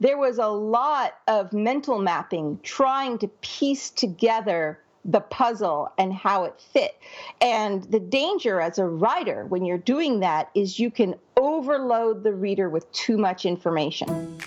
there was a lot of mental mapping trying to piece together the puzzle and how it fit. And the danger as a writer when you're doing that is you can overload the reader with too much information.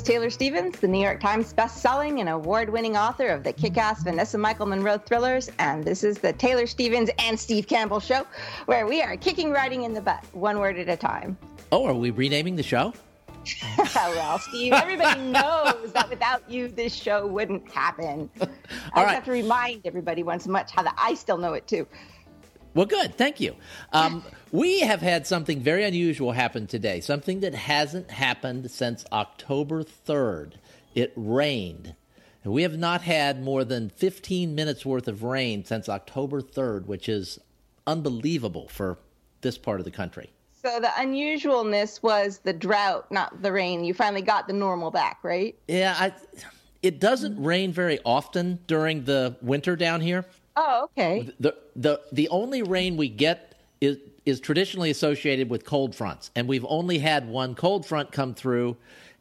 Is Taylor Stevens, the New York Times best-selling and award-winning author of the kick-ass Vanessa Michael Munroe thrillers, and this is the Taylor Stevens and Steve Campbell show, where we are kicking writing in the butt, one word at a time. Oh, are we renaming the show? well, Steve, everybody knows that without you, this show wouldn't happen. I just right. have to remind everybody once much how that I still know it too. Well, good. Thank you. Um, we have had something very unusual happen today, something that hasn't happened since October 3rd. It rained. And we have not had more than 15 minutes worth of rain since October 3rd, which is unbelievable for this part of the country. So the unusualness was the drought, not the rain. You finally got the normal back, right? Yeah, I, it doesn't rain very often during the winter down here. Oh, okay. The the the only rain we get is is traditionally associated with cold fronts, and we've only had one cold front come through,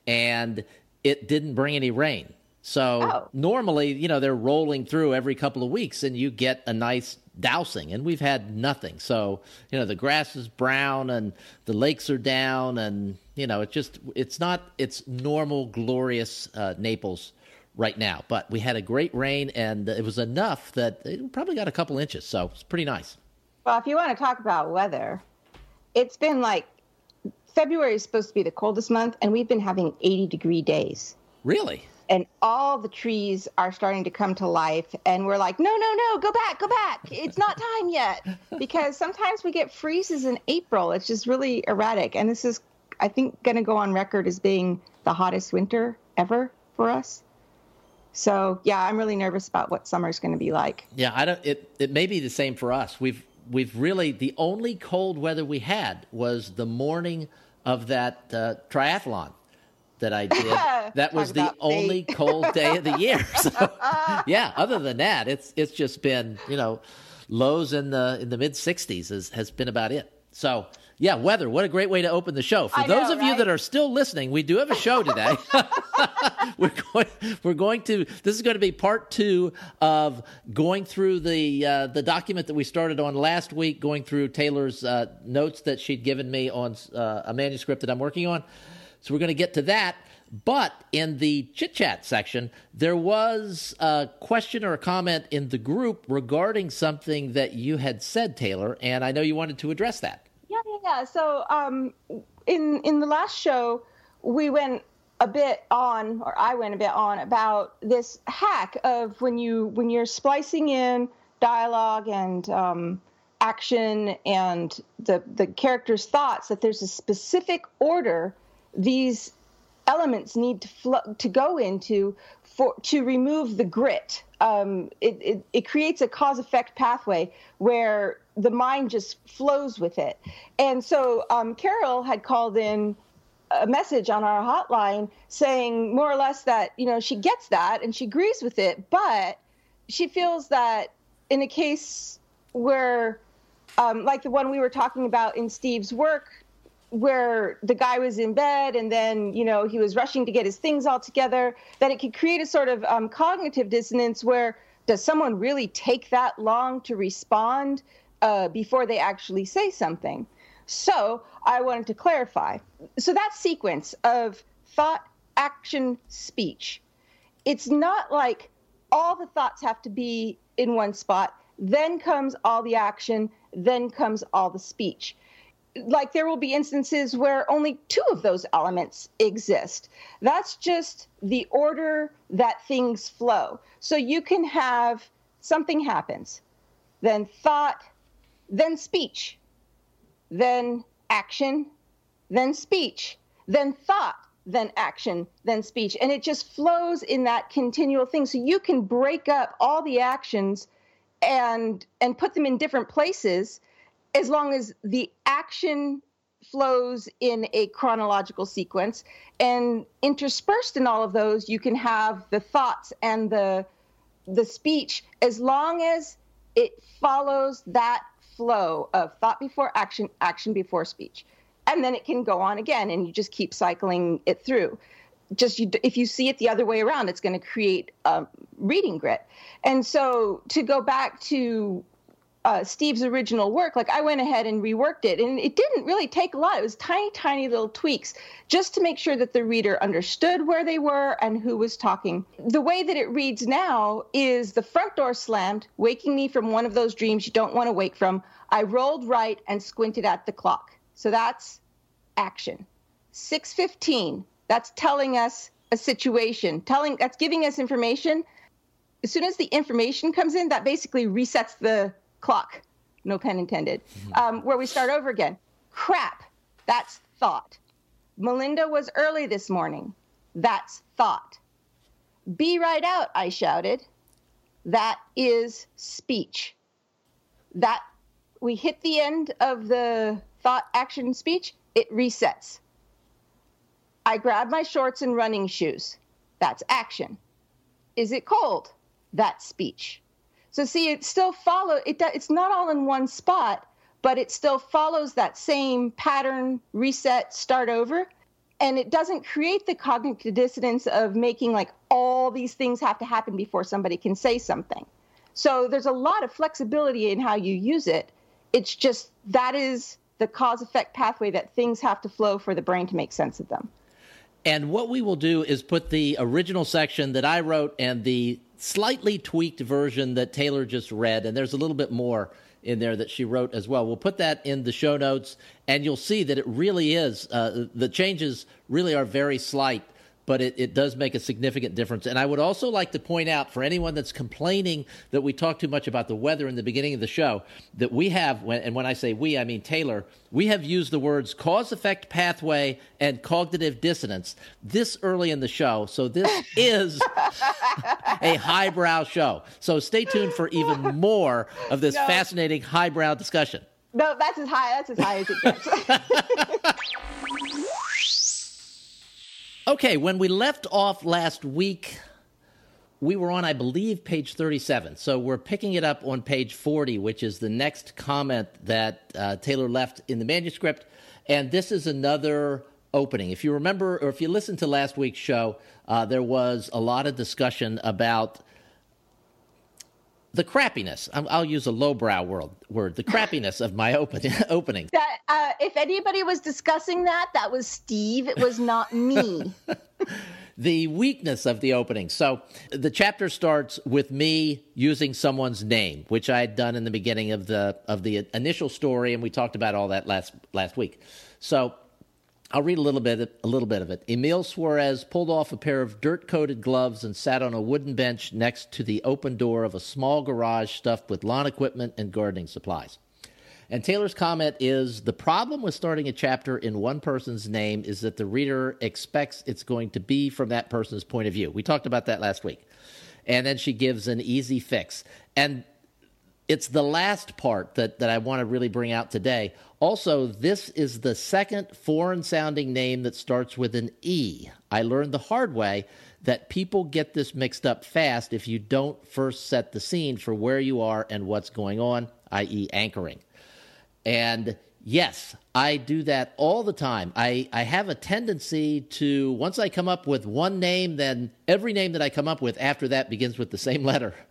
and it didn't bring any rain. So oh. normally, you know, they're rolling through every couple of weeks, and you get a nice dousing, and we've had nothing. So you know, the grass is brown, and the lakes are down, and you know, it just it's not it's normal, glorious uh, Naples right now. But we had a great rain, and it was enough that it probably got a couple inches. So it's pretty nice. Well, if you want to talk about weather, it's been like February is supposed to be the coldest month, and we've been having 80 degree days. Really? And all the trees are starting to come to life, and we're like, no, no, no, go back, go back. It's not time yet. because sometimes we get freezes in April. It's just really erratic. And this is, I think, going to go on record as being the hottest winter ever for us. So yeah, I'm really nervous about what summer's going to be like. Yeah, I don't. It it may be the same for us. We've we've really the only cold weather we had was the morning of that uh, triathlon that I did. that was the only cold day of the year. So, yeah, other than that, it's it's just been you know lows in the in the mid 60s has has been about it. So yeah, weather. What a great way to open the show. For I those know, of right? you that are still listening, we do have a show today. we're going. We're going to. This is going to be part two of going through the uh, the document that we started on last week. Going through Taylor's uh, notes that she'd given me on uh, a manuscript that I'm working on. So we're going to get to that. But in the chit chat section, there was a question or a comment in the group regarding something that you had said, Taylor, and I know you wanted to address that. Yeah. So um, in in the last show, we went a bit on, or I went a bit on about this hack of when you when you're splicing in dialogue and um, action and the the character's thoughts that there's a specific order these elements need to flow, to go into for to remove the grit. Um, it, it, it creates a cause effect pathway where the mind just flows with it. And so um, Carol had called in a message on our hotline saying more or less that you know she gets that and she agrees with it, but she feels that in a case where, um, like the one we were talking about in Steve's work, where the guy was in bed and then you know he was rushing to get his things all together, that it could create a sort of um, cognitive dissonance where does someone really take that long to respond uh, before they actually say something? So I wanted to clarify. So that sequence of thought, action, speech, it's not like all the thoughts have to be in one spot, then comes all the action, then comes all the speech. Like there will be instances where only two of those elements exist. That's just the order that things flow. So you can have something happens, then thought, then speech then action, then speech, then thought, then action, then speech. And it just flows in that continual thing. So you can break up all the actions and and put them in different places as long as the action flows in a chronological sequence and interspersed in all of those you can have the thoughts and the the speech as long as it follows that flow of thought before action, action before speech. And then it can go on again, and you just keep cycling it through. Just you, if you see it the other way around, it's going to create a reading grit. And so to go back to uh, Steve's original work, like I went ahead and reworked it, and it didn't really take a lot. It was tiny, tiny little tweaks just to make sure that the reader understood where they were and who was talking. The way that it reads now is the front door slammed, waking me from one of those dreams you don't want to wake from. I rolled right and squinted at the clock. So that's action. 615, that's telling us a situation, telling that's giving us information. As soon as the information comes in, that basically resets the clock, no pun intended, um, where we start over again. Crap, that's thought. Melinda was early this morning. That's thought. Be right out, I shouted. That is speech. That we hit the end of the thought, action, speech, it resets. I grab my shorts and running shoes. That's action. Is it cold? That's speech. So see, it still follow it. It's not all in one spot, but it still follows that same pattern, reset, start over, and it doesn't create the cognitive dissonance of making like all these things have to happen before somebody can say something. So there's a lot of flexibility in how you use it. It's just that is the cause effect pathway that things have to flow for the brain to make sense of them. And what we will do is put the original section that I wrote and the slightly tweaked version that Taylor just read, and there's a little bit more in there that she wrote as well. We'll put that in the show notes, and you'll see that it really is, uh, the changes really are very slight but it, it does make a significant difference. And I would also like to point out for anyone that's complaining that we talk too much about the weather in the beginning of the show, that we have, and when I say we, I mean Taylor, we have used the words cause effect pathway and cognitive dissonance this early in the show. So this is a highbrow show. So stay tuned for even more of this no. fascinating highbrow discussion. No, that's as high. That's as high as it gets. Okay, when we left off last week, we were on, I believe, page 37. So we're picking it up on page 40, which is the next comment that uh, Taylor left in the manuscript. And this is another opening. If you remember, or if you listened to last week's show, uh, there was a lot of discussion about the crappiness. I'll use a lowbrow word. Word the crappiness of my open, opening. That uh, if anybody was discussing that, that was Steve. It was not me. the weakness of the opening. So the chapter starts with me using someone's name, which I had done in the beginning of the of the initial story, and we talked about all that last last week. So I'll read a little bit, a little bit of it. Emil Suarez pulled off a pair of dirt-coated gloves and sat on a wooden bench next to the open door of a small garage stuffed with lawn equipment and gardening supplies. And Taylor's comment is the problem with starting a chapter in one person's name is that the reader expects it's going to be from that person's point of view. We talked about that last week. And then she gives an easy fix. And it's the last part that, that I want to really bring out today. Also, this is the second foreign sounding name that starts with an E. I learned the hard way that people get this mixed up fast if you don't first set the scene for where you are and what's going on, i.e., anchoring. And yes, I do that all the time. I, I have a tendency to, once I come up with one name, then every name that I come up with after that begins with the same letter.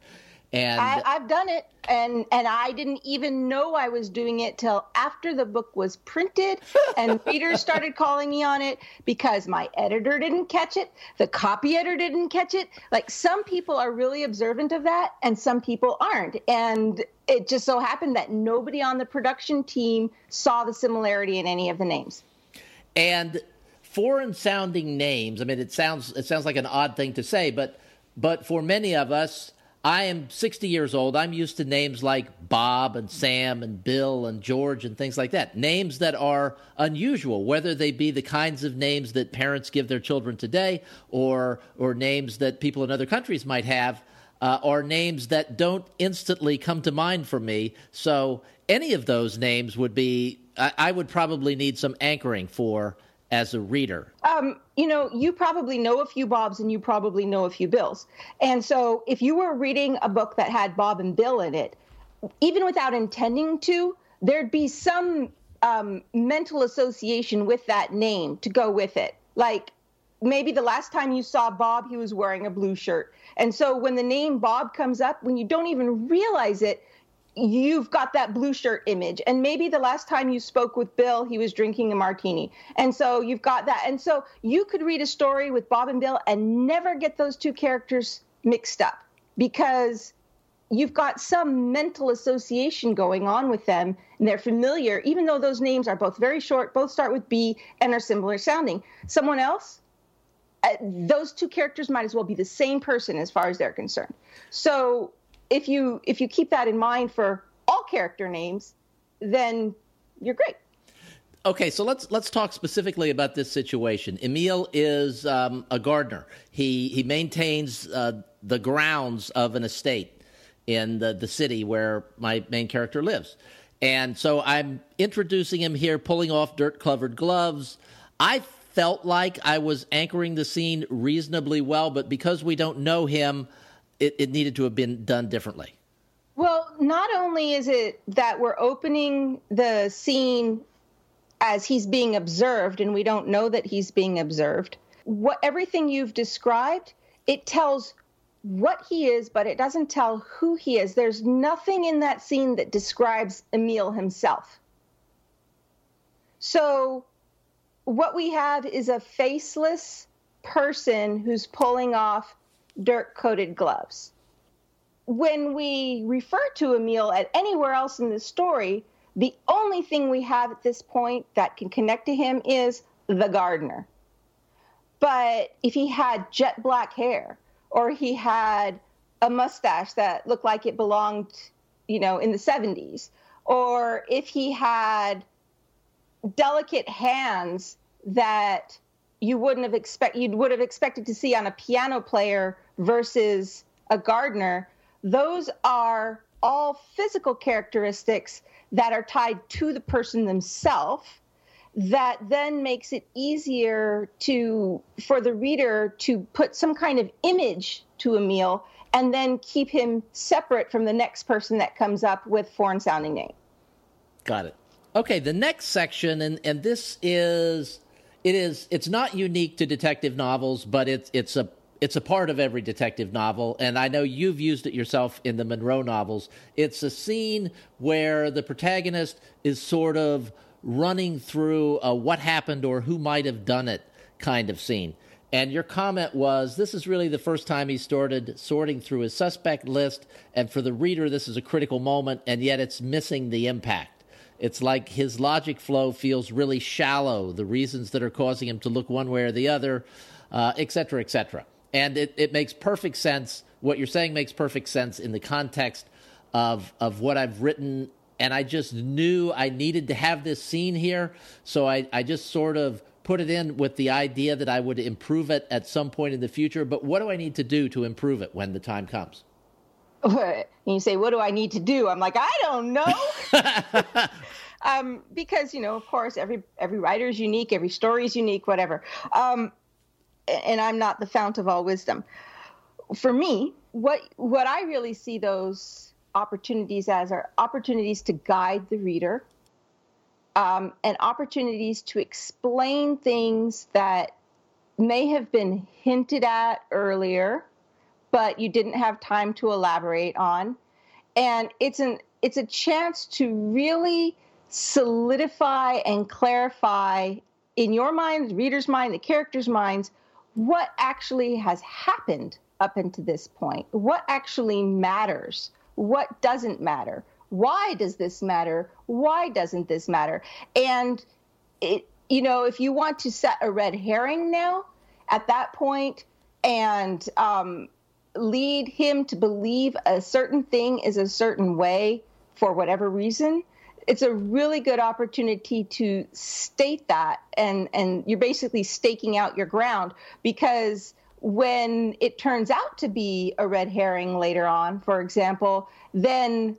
And I, have done it, and and I didn't even know I was doing it till after the book was printed, and readers started calling me on it because my editor didn't catch it, the copy editor didn't catch it. Like some people are really observant of that, and some people aren't, and it just so happened that nobody on the production team saw the similarity in any of the names. And foreign sounding names. I mean, it sounds it sounds like an odd thing to say, but but for many of us I am 60 years old. I'm used to names like Bob and Sam and Bill and George and things like that. Names that are unusual, whether they be the kinds of names that parents give their children today or, or names that people in other countries might have, uh, or names that don't instantly come to mind for me. So any of those names would be, I, I would probably need some anchoring for as a reader? Um, you know, you probably know a few Bobs and you probably know a few Bills. And so if you were reading a book that had Bob and Bill in it, even without intending to, there'd be some um, mental association with that name to go with it. Like maybe the last time you saw Bob, he was wearing a blue shirt. And so when the name Bob comes up, when you don't even realize it, you've got that blue shirt image. And maybe the last time you spoke with Bill, he was drinking a martini. And so you've got that. And so you could read a story with Bob and Bill and never get those two characters mixed up because you've got some mental association going on with them and they're familiar, even though those names are both very short, both start with B and are similar sounding. Someone else, uh, those two characters might as well be the same person as far as they're concerned. So if you if you keep that in mind for all character names, then you're great. Okay, so let's let's talk specifically about this situation. Emil is um, a gardener. He he maintains uh, the grounds of an estate in the, the city where my main character lives, and so I'm introducing him here, pulling off dirt covered gloves. I felt like I was anchoring the scene reasonably well, but because we don't know him, it, it needed to have been done differently. Well, not only is it that we're opening the scene as he's being observed, and we don't know that he's being observed. What everything you've described, it tells what he is, but it doesn't tell who he is. There's nothing in that scene that describes Emil himself. So, what we have is a faceless person who's pulling off dirt coated gloves. When we refer to Emil at anywhere else in the story, the only thing we have at this point that can connect to him is the gardener. But if he had jet black hair or he had a mustache that looked like it belonged, you know, in the 70s, or if he had delicate hands that you wouldn't have expect you would have expected to see on a piano player versus a gardener, those are all physical characteristics that are tied to the person themselves that then makes it easier to for the reader to put some kind of image to Emil and then keep him separate from the next person that comes up with foreign sounding name. Got it. Okay, the next section and and this is it is it's not unique to detective novels, but it's it's a it's a part of every detective novel, and I know you've used it yourself in the Munroe novels. It's a scene where the protagonist is sort of running through a what happened or who might have done it kind of scene. And your comment was this is really the first time he started sorting through his suspect list, and for the reader, this is a critical moment, and yet it's missing the impact. It's like his logic flow feels really shallow, the reasons that are causing him to look one way or the other, uh, et cetera, et cetera. And it, it makes perfect sense. What you're saying makes perfect sense in the context of of what I've written. And I just knew I needed to have this scene here. So I, I just sort of put it in with the idea that I would improve it at some point in the future. But what do I need to do to improve it when the time comes? And you say, "What do I need to do?" I'm like, "I don't know," um, because you know, of course, every every writer is unique, every story is unique, whatever. Um, and I'm not the fount of all wisdom. For me, what what I really see those opportunities as are opportunities to guide the reader, um, and opportunities to explain things that may have been hinted at earlier, but you didn't have time to elaborate on, and it's an it's a chance to really solidify and clarify in your mind, the reader's mind, the character's minds, what actually has happened up until this point, what actually matters, what doesn't matter, why does this matter, why doesn't this matter, and it, you know, if you want to set a red herring now at that point and um, lead him to believe a certain thing is a certain way for whatever reason, it's a really good opportunity to state that and and you're basically staking out your ground because when it turns out to be a red herring later on for example then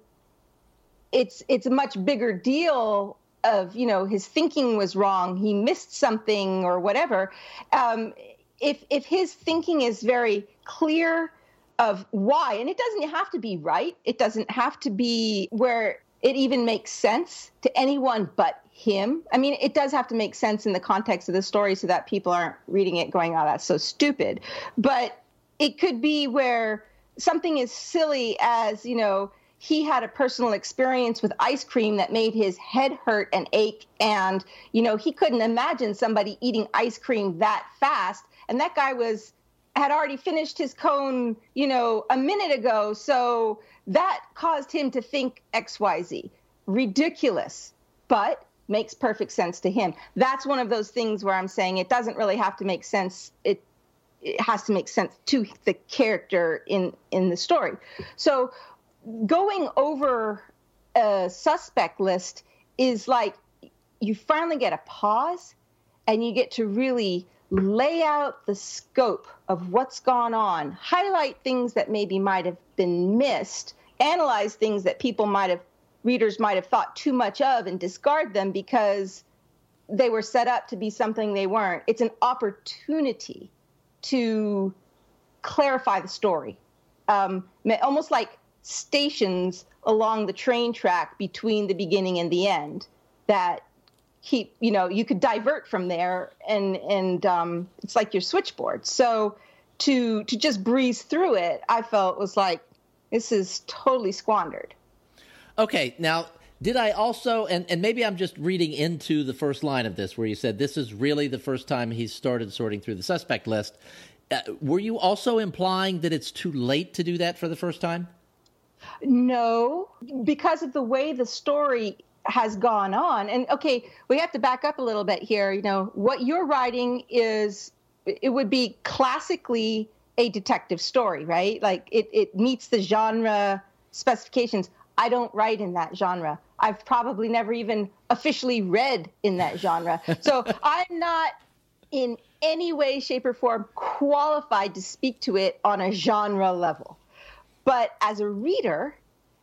it's it's a much bigger deal of you know his thinking was wrong he missed something or whatever. Um, if if his thinking is very clear of why and it doesn't have to be right it doesn't have to be where it even makes sense to anyone but him. I mean it does have to make sense in the context of the story so that people aren't reading it going oh that's so stupid. But it could be where something as silly as you know he had a personal experience with ice cream that made his head hurt and ache and you know he couldn't imagine somebody eating ice cream that fast and that guy was had already finished his cone you know a minute ago. So that caused him to think xyz ridiculous but makes perfect sense to him. That's one of those things where i'm saying it doesn't really have to make sense. It it has to make sense to the character in in the story. So going over a suspect list is like you finally get a pause and you get to really lay out the scope of what's gone on, highlight things that maybe might have been missed, analyze things that people might have, readers might have thought too much of and discard them because they were set up to be something they weren't. It's an opportunity to clarify the story. Um, almost like stations along the train track between the beginning and the end that keep you know you could divert from there and and um, it's like your switchboard. So to to just breeze through it i felt was like this is totally squandered. Okay now did i also and, and maybe i'm just reading into the first line of this where you said this is really the first time he's started sorting through the suspect list. Uh, were you also implying that it's too late to do that for the first time? No, because of the way the story has gone on. And okay, we have to back up a little bit here. You know, what you're writing is it would be classically a detective story, right? Like it, it meets the genre specifications. I don't write in that genre. I've probably never even officially read in that genre. So I'm not in any way, shape, or form qualified to speak to it on a genre level. But as a reader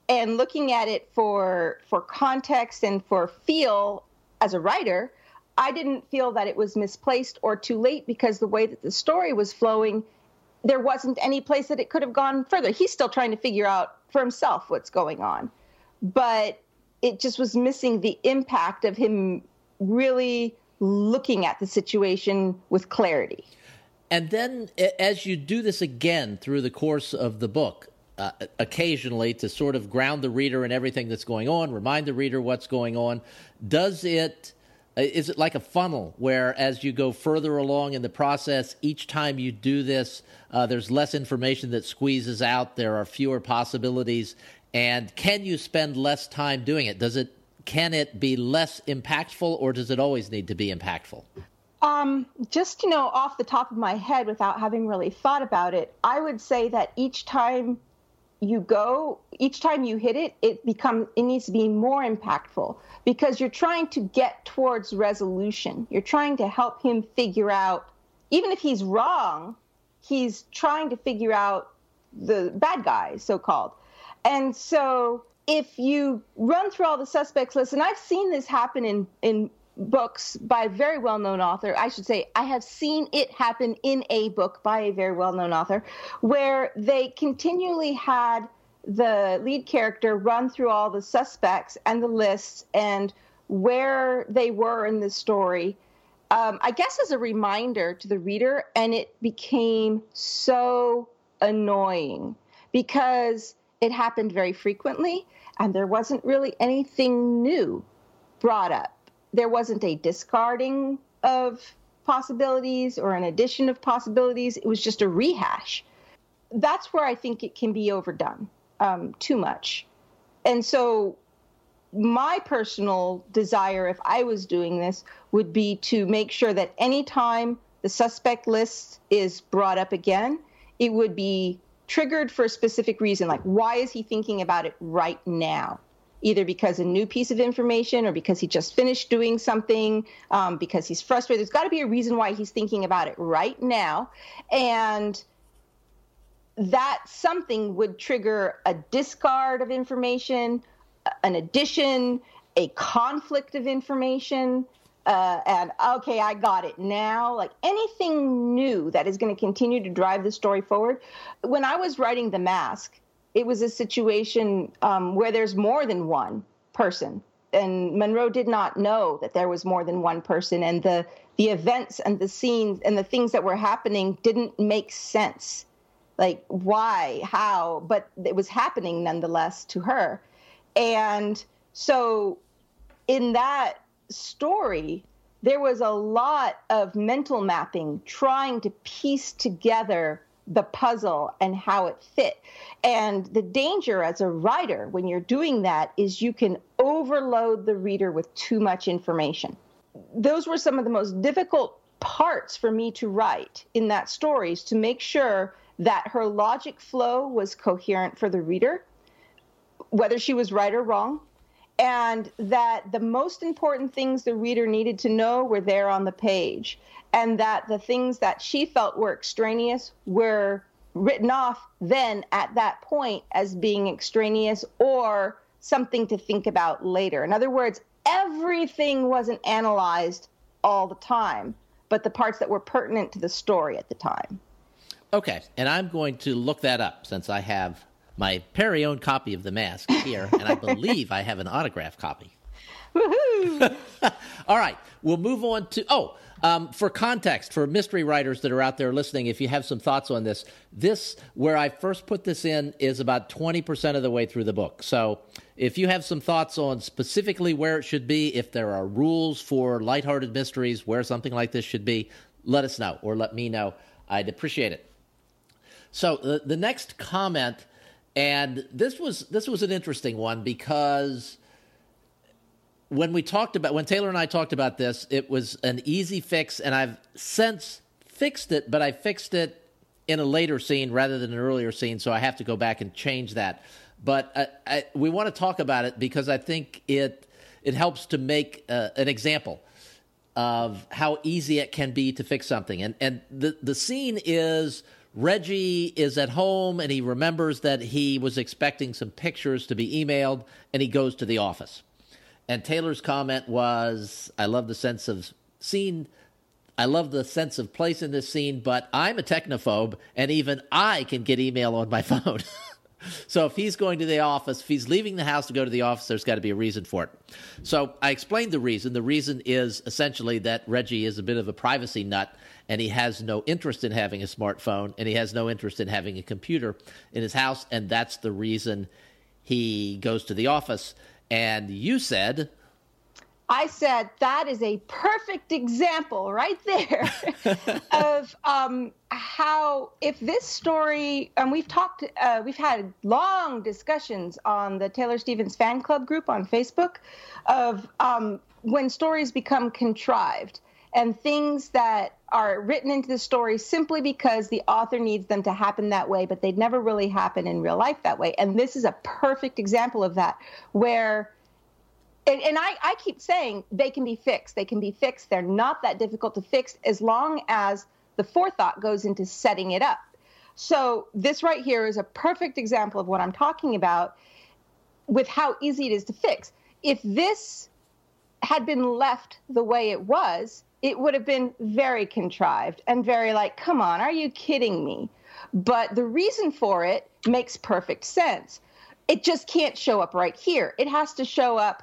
and looking at it for for context and for feel as a writer, I didn't feel that it was misplaced or too late because the way that the story was flowing, there wasn't any place that it could have gone further. He's still trying to figure out for himself what's going on. But it just was missing the impact of him really looking at the situation with clarity. And then, as you do this again through the course of the book, uh, occasionally to sort of ground the reader in everything that's going on, remind the reader what's going on. Does it? Uh, it like a funnel where, as you go further along in the process, each time you do this, uh, there's less information that squeezes out, there are fewer possibilities, and can you spend less time doing it? Does it? Can it be less impactful, or does it always need to be impactful? Um, just you know, off the top of my head, without having really thought about it, I would say that each time you go each time you hit it it becomes it needs to be more impactful because you're trying to get towards resolution. You're trying to help him figure out even if he's wrong he's trying to figure out the bad guy so called and so if you run through all the suspects list and i've seen this happen in in books by a very well known author. I should say, I have seen it happen in a book by a very well known author where they continually had the lead character run through all the suspects and the lists and where they were in the story. Um, I guess as a reminder to the reader, and it became so annoying because it happened very frequently and there wasn't really anything new brought up there wasn't a discarding of possibilities or an addition of possibilities. It was just a rehash. That's where I think it can be overdone um, too much. And so, my personal desire, if I was doing this, would be to make sure that anytime the suspect list is brought up again, it would be triggered for a specific reason. Like, why is he thinking about it right now? Either because a new piece of information or because he just finished doing something, um, because he's frustrated. There's got to be a reason why he's thinking about it right now. And that something would trigger a discard of information, an addition, a conflict of information, uh, and okay, I got it now. Like anything new that is going to continue to drive the story forward. When I was writing The Mask, it was a situation um, where there's more than one person, and Munroe did not know that there was more than one person, and the the events and the scenes and the things that were happening didn't make sense. Like why, how, but it was happening nonetheless to her, and so in that story, there was a lot of mental mapping trying to piece together the puzzle and how it fit. And the danger as a writer when you're doing that is you can overload the reader with too much information. Those were some of the most difficult parts for me to write in that story is to make sure that her logic flow was coherent for the reader, whether she was right or wrong, and that the most important things the reader needed to know were there on the page, and that the things that she felt were extraneous were written off then at that point as being extraneous or something to think about later. In other words, everything wasn't analyzed all the time, but the parts that were pertinent to the story at the time. Okay, and I'm going to look that up since I have my Perry owned copy of The Mask here, and I believe I have an autograph copy. All right, we'll move on to. Oh, um, for context, for mystery writers that are out there listening, if you have some thoughts on this, this, where I first put this in, is about 20% of the way through the book. So if you have some thoughts on specifically where it should be, if there are rules for lighthearted mysteries where something like this should be, let us know or let me know. I'd appreciate it. So the, the next comment and this was this was an interesting one because when we talked about when Taylor and I talked about this, it was an easy fix, and I've since fixed it, but I fixed it in a later scene rather than an earlier scene, so I have to go back and change that. But I, I, we want to talk about it because I think it it helps to make uh, an example of how easy it can be to fix something, and and the the scene is Reggie is at home and he remembers that he was expecting some pictures to be emailed and he goes to the office. And Taylor's comment was, I love the sense of scene. I love the sense of place in this scene, but I'm a technophobe and even I can get email on my phone. So if he's going to the office, if he's leaving the house to go to the office, there's got to be a reason for it. So I explained the reason. The reason is essentially that Reggie is a bit of a privacy nut and he has no interest in having a smartphone and he has no interest in having a computer in his house and that's the reason he goes to the office and you said I said that is a perfect example right there of um, how if this story and we've talked uh, we've had long discussions on the Taylor Stevens fan club group on Facebook of um, when stories become contrived and things that are written into the story simply because the author needs them to happen that way, but they'd never really happen in real life that way. And this is a perfect example of that, where, and, and I, I keep saying they can be fixed. They can be fixed. They're not that difficult to fix as long as the forethought goes into setting it up. So, this right here is a perfect example of what I'm talking about with how easy it is to fix. If this had been left the way it was, it would have been very contrived and very like, come on, are you kidding me? But the reason for it makes perfect sense. It just can't show up right here. It has to show up,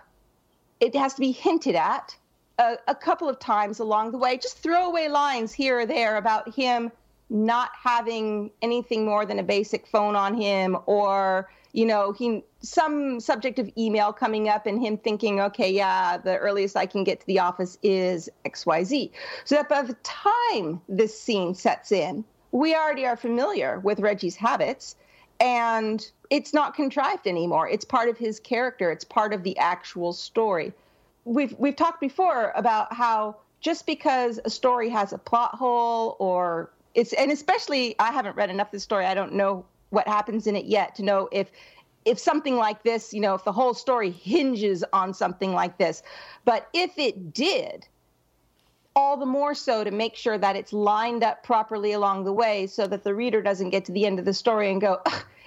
it has to be hinted at a, a couple of times along the way. Just throwaway lines here or there about him not having anything more than a basic phone on him or you know, he some subject of email coming up and him thinking, okay, yeah, the earliest I can get to the office is XYZ. So that by the time this scene sets in, we already are familiar with Reggie's habits and it's not contrived anymore. It's part of his character, it's part of the actual story. We've we've talked before about how just because a story has a plot hole or it's and especially I haven't read enough of the story. I don't know what happens in it yet to know if if something like this, you know, if the whole story hinges on something like this. But if it did, all the more so to make sure that it's lined up properly along the way so that the reader doesn't get to the end of the story and go,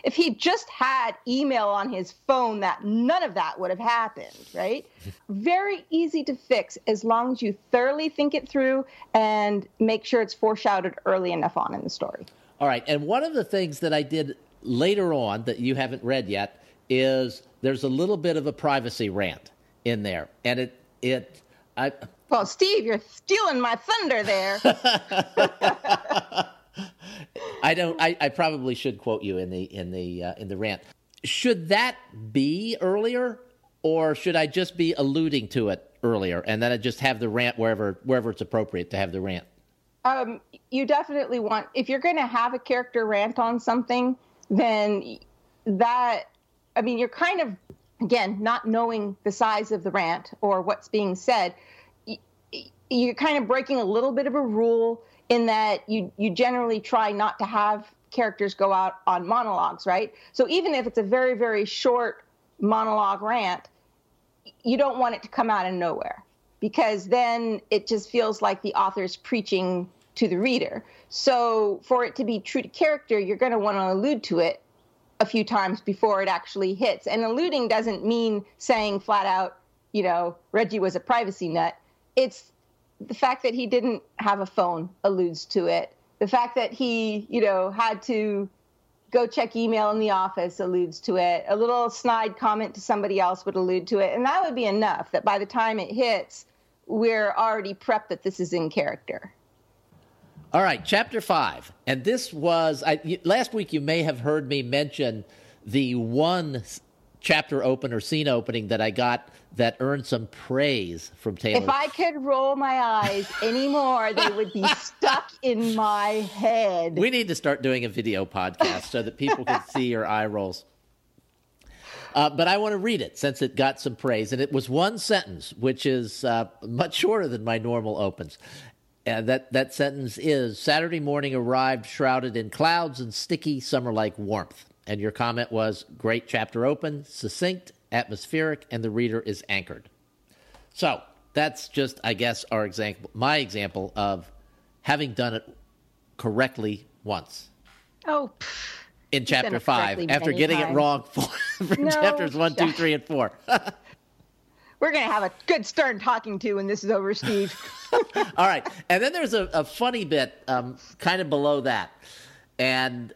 if he just had email on his phone, that none of that would have happened, right? Very easy to fix as long as you thoroughly think it through and make sure it's foreshadowed early enough on in the story. All right. And one of the things that I did later on that you haven't read yet is there's a little bit of a privacy rant in there. And it, it, I, well, Steve, you're stealing my thunder there. I don't. I, I, probably should quote you in the in the uh, in the rant. Should that be earlier, or should I just be alluding to it earlier, and then I just have the rant wherever wherever it's appropriate to have the rant? Um, you definitely want if you're going to have a character rant on something, then that I mean you're kind of again not knowing the size of the rant or what's being said. You're kind of breaking a little bit of a rule in that you you generally try not to have characters go out on monologues, right? So even if it's a very very short monologue rant, you don't want it to come out of nowhere because then it just feels like the author's preaching to the reader. So for it to be true to character, you're going to want to allude to it a few times before it actually hits. And alluding doesn't mean saying flat out, you know, Reggie was a privacy nut. It's the fact that he didn't have a phone alludes to it. The fact that he, you know, had to go check email in the office alludes to it. A little snide comment to somebody else would allude to it. And that would be enough that by the time it hits, we're already prepped that this is in character. All right, chapter five. And this was, I, last week you may have heard me mention the one chapter opener, scene opening that I got that earned some praise from Taylor. If I could roll my eyes anymore, they would be stuck in my head. We need to start doing a video podcast so that people can see your eye rolls. Uh, but I want to read it since it got some praise. And it was one sentence, which is uh, much shorter than my normal opens. And that, that sentence is Saturday morning arrived shrouded in clouds and sticky summer like warmth. And your comment was great chapter open, succinct, atmospheric, and the reader is anchored. So that's just, I guess, our example, my example of having done it correctly once. Oh, in chapter five, after getting times. it wrong for, for no. chapters one, two, three, and four. We're going to have a good stern talking to when this is over, Steve. All right. And then there's a, a funny bit um, kind of below that. And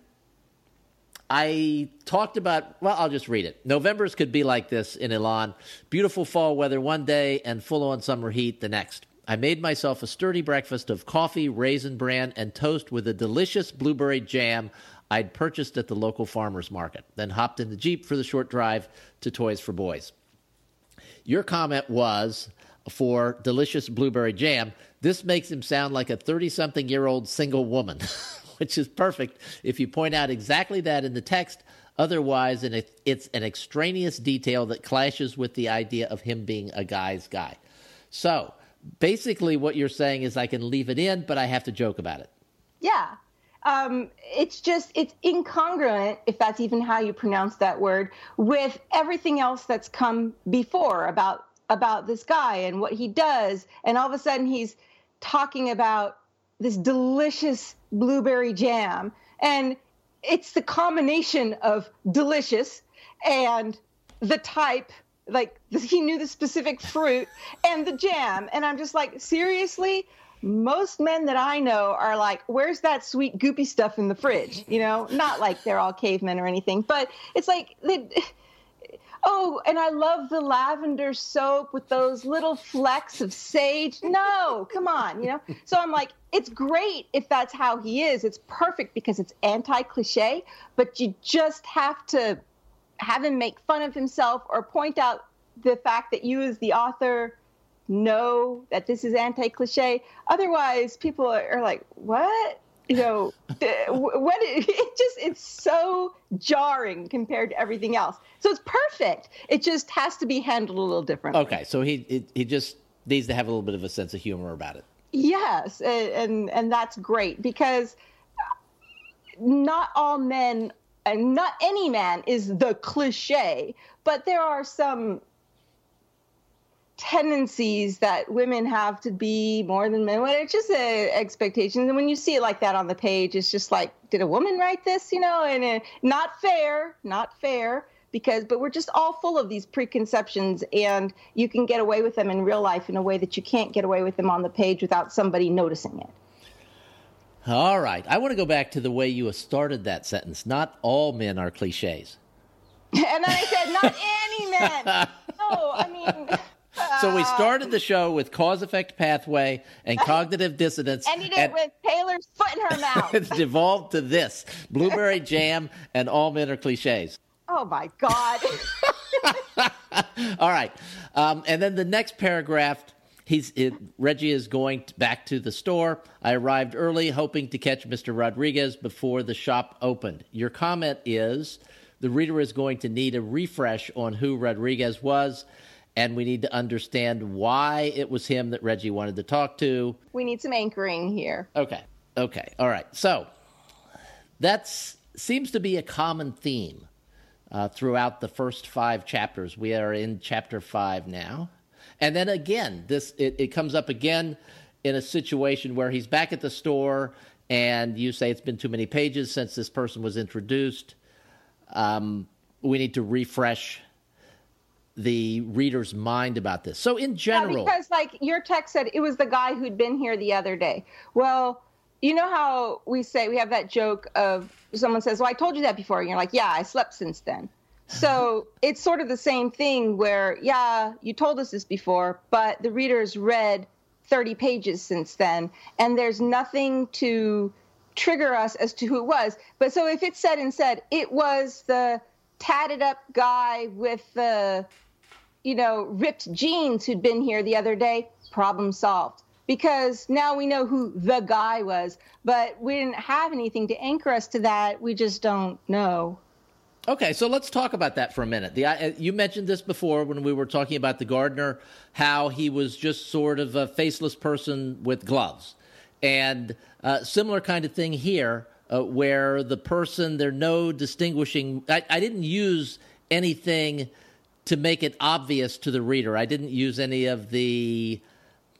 I talked about, well, I'll just read it. Novembers could be like this in Elan. Beautiful fall weather one day and full on summer heat the next. I made myself a sturdy breakfast of coffee, raisin bran, and toast with a delicious blueberry jam I'd purchased at the local farmer's market, then hopped in the Jeep for the short drive to Toys for Boys. Your comment was for delicious blueberry jam, this makes him sound like a 30 something year old single woman. which is perfect if you point out exactly that in the text. Otherwise, it's an extraneous detail that clashes with the idea of him being a guy's guy. So basically, what you're saying is I can leave it in, but I have to joke about it. Yeah. Um, it's just, it's incongruent, if that's even how you pronounce that word, with everything else that's come before about about this guy and what he does and all of a sudden he's talking about this delicious blueberry jam. And it's the combination of delicious and the type, like he knew the specific fruit and the jam. And I'm just like, seriously? Most men that I know are like, where's that sweet goopy stuff in the fridge? You know, not like they're all cavemen or anything, but it's like, they, oh, and I love the lavender soap with those little flecks of sage. No, come on, you know? So I'm like, it's great if that's how he is. It's perfect because it's anti cliche, but you just have to have him make fun of himself or point out the fact that you, as the author, know that this is anti cliche. Otherwise, people are like, what? You know, what it, it just it's so jarring compared to everything else. So it's perfect. It just has to be handled a little differently. Okay, so he he just needs to have a little bit of a sense of humor about it. Yes, and, and that's great because not all men and not any man is the cliche, but there are some tendencies that women have to be more than men. It's just uh, expectations. And when you see it like that on the page, it's just like, did a woman write this? You know, and uh, not fair, not fair. Because, but we're just all full of these preconceptions, and you can get away with them in real life in a way that you can't get away with them on the page without somebody noticing it. All right. I want to go back to the way you started that sentence. Not all men are cliches. and then I said, not any men. no, I mean. So we started the show with cause effect pathway and cognitive dissonance. And ended it with Taylor's foot in her mouth. it's devolved to this blueberry jam and all men are cliches. Oh my God. all right. Um, and then the next paragraph he's it, Reggie is going back to the store. I arrived early, hoping to catch Mr. Rodriguez before the shop opened. Your comment is the reader is going to need a refresh on who Rodriguez was and we need to understand why it was him that Reggie wanted to talk to. We need some anchoring here. Okay. Okay. All right. So that seems to be a common theme uh, throughout the first five chapters. We are in chapter five now, and then again, this it, it comes up again in a situation where he's back at the store, and you say it's been too many pages since this person was introduced. Um, we need to refresh the reader's mind about this. So in general, yeah, because like your text said, it was the guy who'd been here the other day. Well, you know how we say we have that joke of someone says, "Well, I told you that before," and you're like, "Yeah, I slept since then." So it's sort of the same thing where, yeah, you told us this before, but the reader's read 30 pages since then, and there's nothing to trigger us as to who it was. But so if it's said and said, it was the tatted up guy with the, you know, ripped jeans who'd been here the other day, problem solved. Because now we know who the guy was, but we didn't have anything to anchor us to that. We just don't know. Okay, so let's talk about that for a minute. The, uh, you mentioned this before when we were talking about the gardener, how he was just sort of a faceless person with gloves, and uh, similar kind of thing here uh, where the person there no distinguishing. I, I didn't use anything to make it obvious to the reader. I didn't use any of the.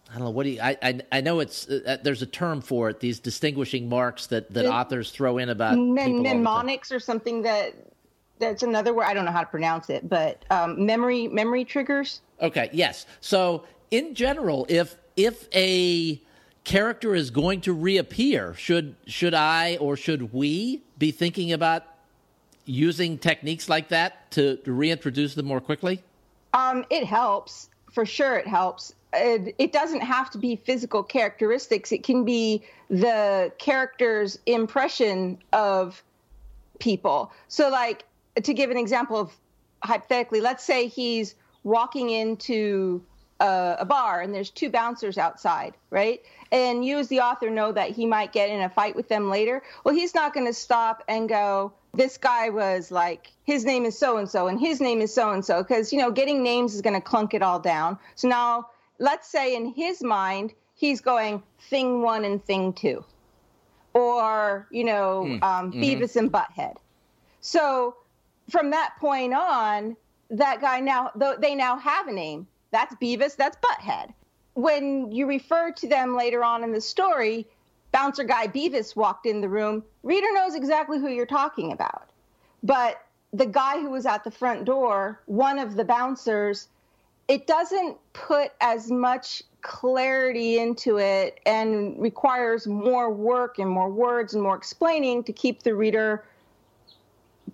I don't know what do you, I, I, I know it's uh, uh there's a term for it. These distinguishing marks that, that authors throw in about mnemonics or something that that's another word. I don't know how to pronounce it, but um, memory memory triggers. Okay. Yes. So in general, if if a character is going to reappear, should should I or should we be thinking about using techniques like that to, to reintroduce them more quickly? Um, it helps for sure. It helps. It, it doesn't have to be physical characteristics. It can be the character's impression of people. So, like to give an example of hypothetically, let's say he's walking into a, a bar and there's two bouncers outside, right? and you as the author know that he might get in a fight with them later, well, he's not going to stop and go, this guy was like, his name is so and so, and his name is so and so, because, you know, getting names is going to clunk it all down. So now, let's say in his mind, he's going thing one and thing two, or, you know, mm. um, mm-hmm. Beavis and Butthead. So from that point on, that guy now, they now have a name. That's Beavis, that's Butthead when you refer to them later on in the story, bouncer guy Beavis walked in the room, reader knows exactly who you're talking about. But the guy who was at the front door, one of the bouncers, it doesn't put as much clarity into it and requires more work and more words and more explaining to keep the reader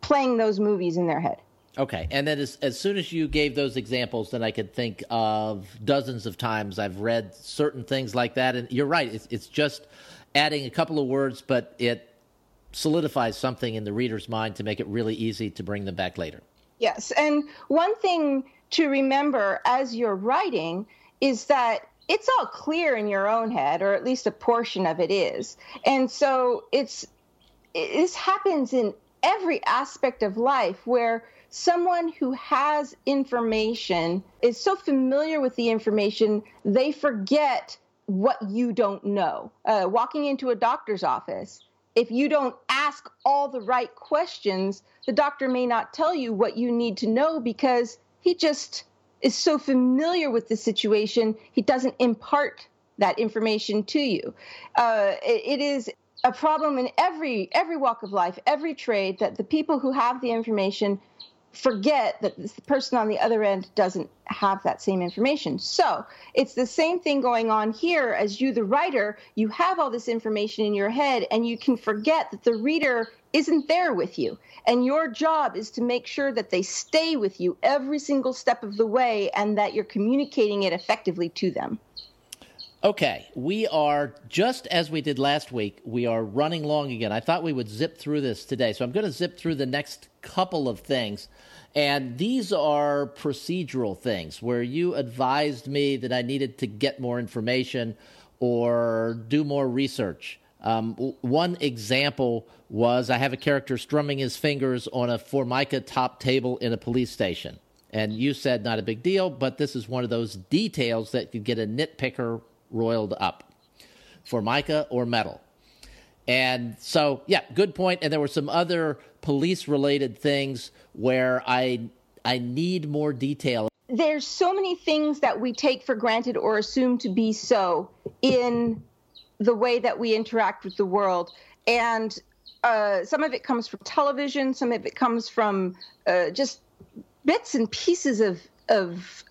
playing those movies in their head. Okay, and then as, as soon as you gave those examples, then I could think of dozens of times I've read certain things like that. And you're right; it's, it's just adding a couple of words, but it solidifies something in the reader's mind to make it really easy to bring them back later. Yes, and one thing to remember as you're writing is that it's all clear in your own head, or at least a portion of it is, and so it's this happens in every aspect of life where someone who has information is so familiar with the information, they forget what you don't know. Uh, walking into a doctor's office, if you don't ask all the right questions, the doctor may not tell you what you need to know because he just is so familiar with the situation, he doesn't impart that information to you. Uh, it, it is a problem in every every walk of life, every trade that the people who have the information forget that the person on the other end doesn't have that same information. So it's the same thing going on here as you, the writer, you have all this information in your head and you can forget that the reader isn't there with you. And your job is to make sure that they stay with you every single step of the way and that you're communicating it effectively to them. Okay, we are just as we did last week. We are running long again. I thought we would zip through this today, so I'm going to zip through the next couple of things. And these are procedural things where you advised me that I needed to get more information or do more research. Um, one example was I have a character strumming his fingers on a Formica top table in a police station. And you said not a big deal, but this is one of those details that could get a nitpicker roiled up. Formica or metal. And so, yeah, good point. And there were some other police related things where I I need more detail. There's so many things that we take for granted or assume to be so in the way that we interact with the world. And uh, some of it comes from television, some of it comes from uh, just bits and pieces of, of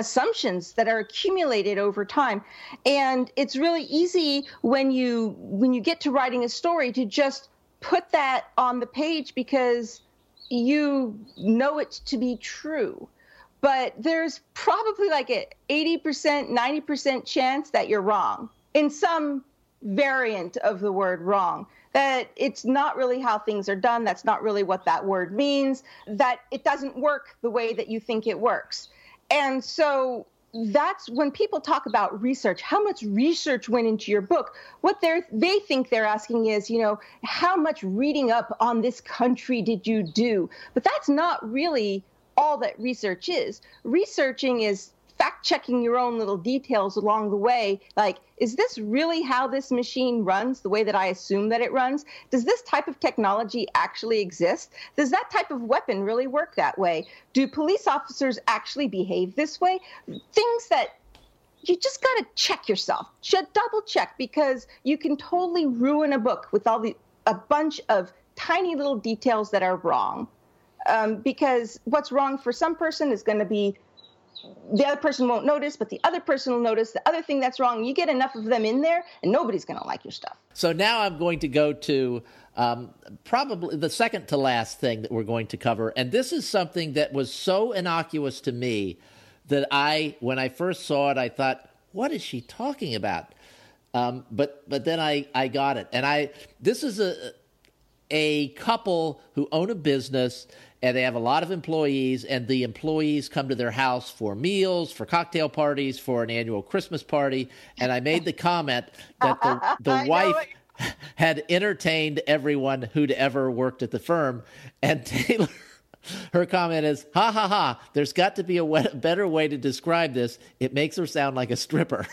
assumptions that are accumulated over time. And it's really easy when you when you get to writing a story to just put that on the page because you know it to be true. But there's probably like a 80% 90% chance that you're wrong in some variant of the word wrong that it's not really how things are done. That's not really what that word means that it doesn't work the way that you think it works and so that's when people talk about research how much research went into your book what they they think they're asking is you know how much reading up on this country did you do? But that's not really all that research is. Researching is fact checking your own little details along the way. Like, is this really how this machine runs the way that I assume that it runs? Does this type of technology actually exist? Does that type of weapon really work that way? Do police officers actually behave this way? Things that you just got to check yourself. Double check because you can totally ruin a book with all the a bunch of tiny little details that are wrong. Um, because what's wrong for some person is going to be the other person won't notice, but the other person will notice the other thing that's wrong. You get enough of them in there, and nobody's going to like your stuff. So now I'm going to go to um, probably the second to last thing that we're going to cover. And this is something that was so innocuous to me that I, when I first saw it, I thought, what is she talking about? Um, but but then I, I got it. And I this is a a couple who own a business and they have a lot of employees and the employees come to their house for meals for cocktail parties for an annual christmas party. And i made the comment that the, the wife had entertained everyone who'd ever worked at the firm. And taylor her comment is ha ha ha there's got to be a better way to describe this. It makes her sound like a stripper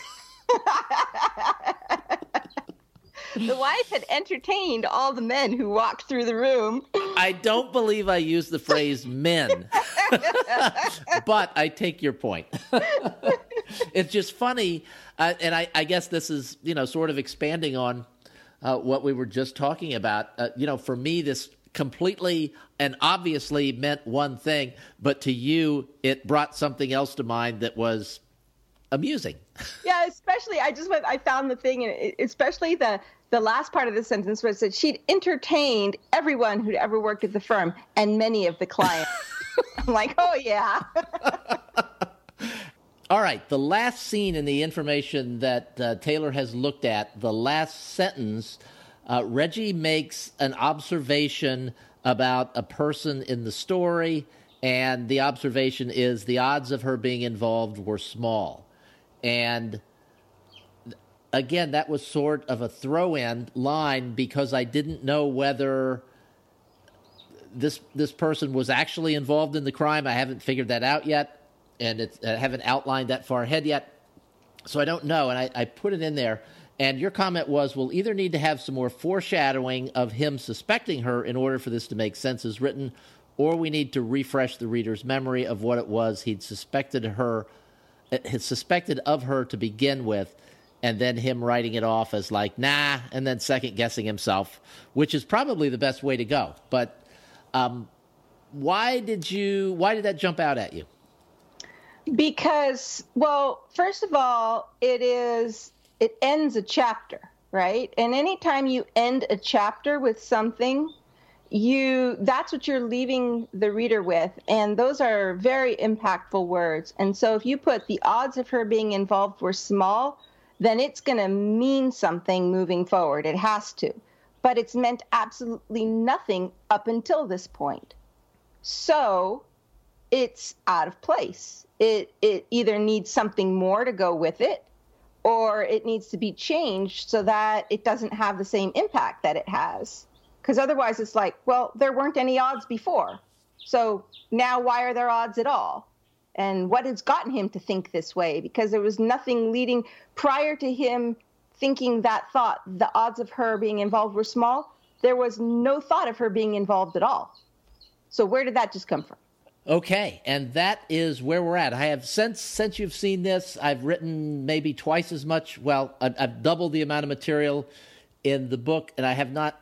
the wife had entertained all the men who walked through the room. I don't believe I used the phrase men, but I take your point. it's just funny, uh, and I, I, guess this is you know sort of expanding on uh, what we were just talking about. Uh, you know, for me, this completely and obviously meant one thing, but to you, it brought something else to mind that was amusing. Yeah, especially I just went. I found the thing, and especially the the last part of the sentence was that she'd entertained everyone who'd ever worked at the firm and many of the clients. I'm like, oh yeah. All right, the last scene in the information that uh, Taylor has looked at, the last sentence, uh, Reggie makes an observation about a person in the story, and the observation is the odds of her being involved were small. And again, that was sort of a throw in line because I didn't know whether this this person was actually involved in the crime. I haven't figured that out yet, and I haven't outlined that far ahead yet. So I don't know, and I, I put it in there. And your comment was, we'll either need to have some more foreshadowing of him suspecting her in order for this to make sense as written, or we need to refresh the reader's memory of what it was he'd suspected her, eh, had suspected of her to begin with, and then him writing it off as like nah, and then second guessing himself, which is probably the best way to go. But um, why did you? Why did that jump out at you? Because, well, first of all, it is it ends a chapter, right? And anytime you end a chapter with something, you that's what you're leaving the reader with and those are very impactful words and so if you put the odds of her being involved were small then it's going to mean something moving forward. It has to. But it's meant absolutely nothing up until this point. So it's out of place. It it either needs something more to go with it or it needs to be changed so that it doesn't have the same impact that it has. Because otherwise it's like, well, there weren't any odds before. So now why are there odds at all? And what has gotten him to think this way? Because there was nothing leading prior to him thinking that thought, the odds of her being involved were small. There was no thought of her being involved at all. So where did that just come from? Okay, and that is where we're at. I have since since you've seen this, I've written maybe twice as much. Well, I've doubled the amount of material in the book, and I have not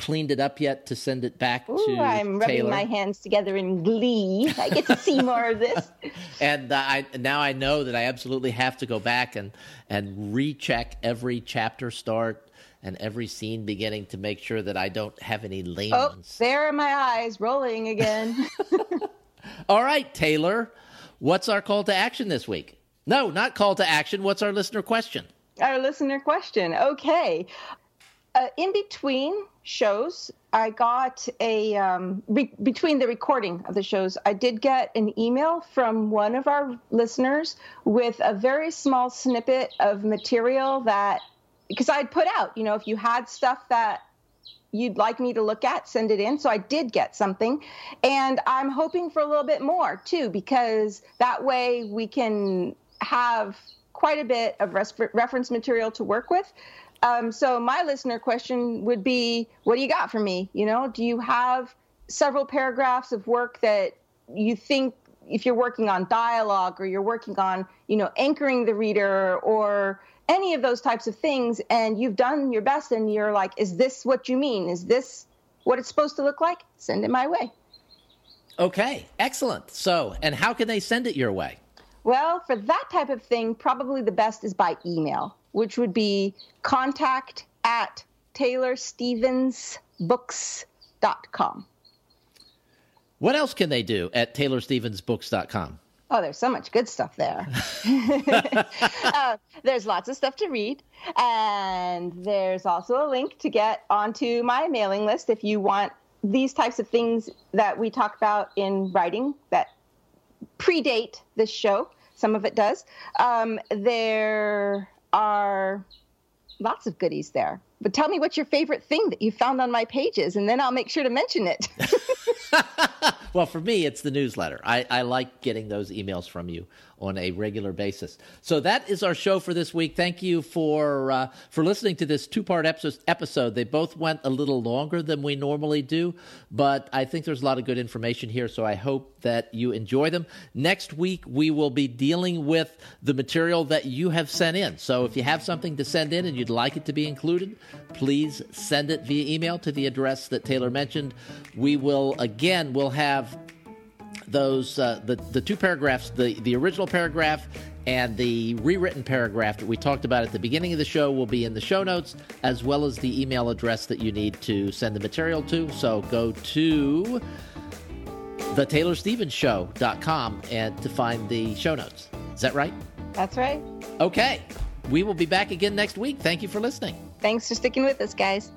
cleaned it up yet to send it back Ooh, to I'm rubbing Taylor. my hands together in glee. I get to see more of this. and uh, I now I know that I absolutely have to go back and and recheck every chapter start and every scene beginning to make sure that I don't have any lame oh. There are my eyes rolling again. All right, Taylor, what's our call to action this week? No, not call to action. What's our listener question? Our listener question. Okay. Uh, in between shows, I got a um, re- between the recording of the shows, I did get an email from one of our listeners with a very small snippet of material that because I'd put out, you know, if you had stuff that you'd like me to look at, send it in. So I did get something, and I'm hoping for a little bit more too, because that way we can have quite a bit of res- reference material to work with. Um, so my listener question would be, what do you got for me? You know, do you have several paragraphs of work that you think if you're working on dialogue or you're working on, you know, anchoring the reader or any of those types of things and you've done your best and you're like, is this what you mean? Is this what it's supposed to look like? Send it my way. Okay, excellent. So, and how can they send it your way? Well, for that type of thing, probably the best is by email which would be contact at taylorstevensbooks.com. What else can they do at taylorstevensbooks.com? Oh, there's so much good stuff there. uh, there's lots of stuff to read. And there's also a link to get onto my mailing list if you want these types of things that we talk about in writing that predate this show. Some of it does. Um, there are lots of goodies there. But tell me what's your favorite thing that you found on my pages, and then I'll make sure to mention it. well, for me, it's the newsletter. I, I like getting those emails from you on a regular basis. So that is our show for this week. Thank you for uh, for listening to this two part episode. They both went a little longer than we normally do, but I think there's a lot of good information here. So I hope that you enjoy them. Next week we will be dealing with the material that you have sent in. So if you have something to send in and you'd like it to be included, please send it via email to the address that Taylor mentioned. We will again we'll have those uh, the the two paragraphs, the the original paragraph and the rewritten paragraph that we talked about at the beginning of the show will be in the show notes, as well as the email address that you need to send the material to. So go to the TaylorStevensShow.com and to find the show notes. Is that right? That's right. Okay. We will be back again next week. Thank you for listening. Thanks for sticking with us, guys.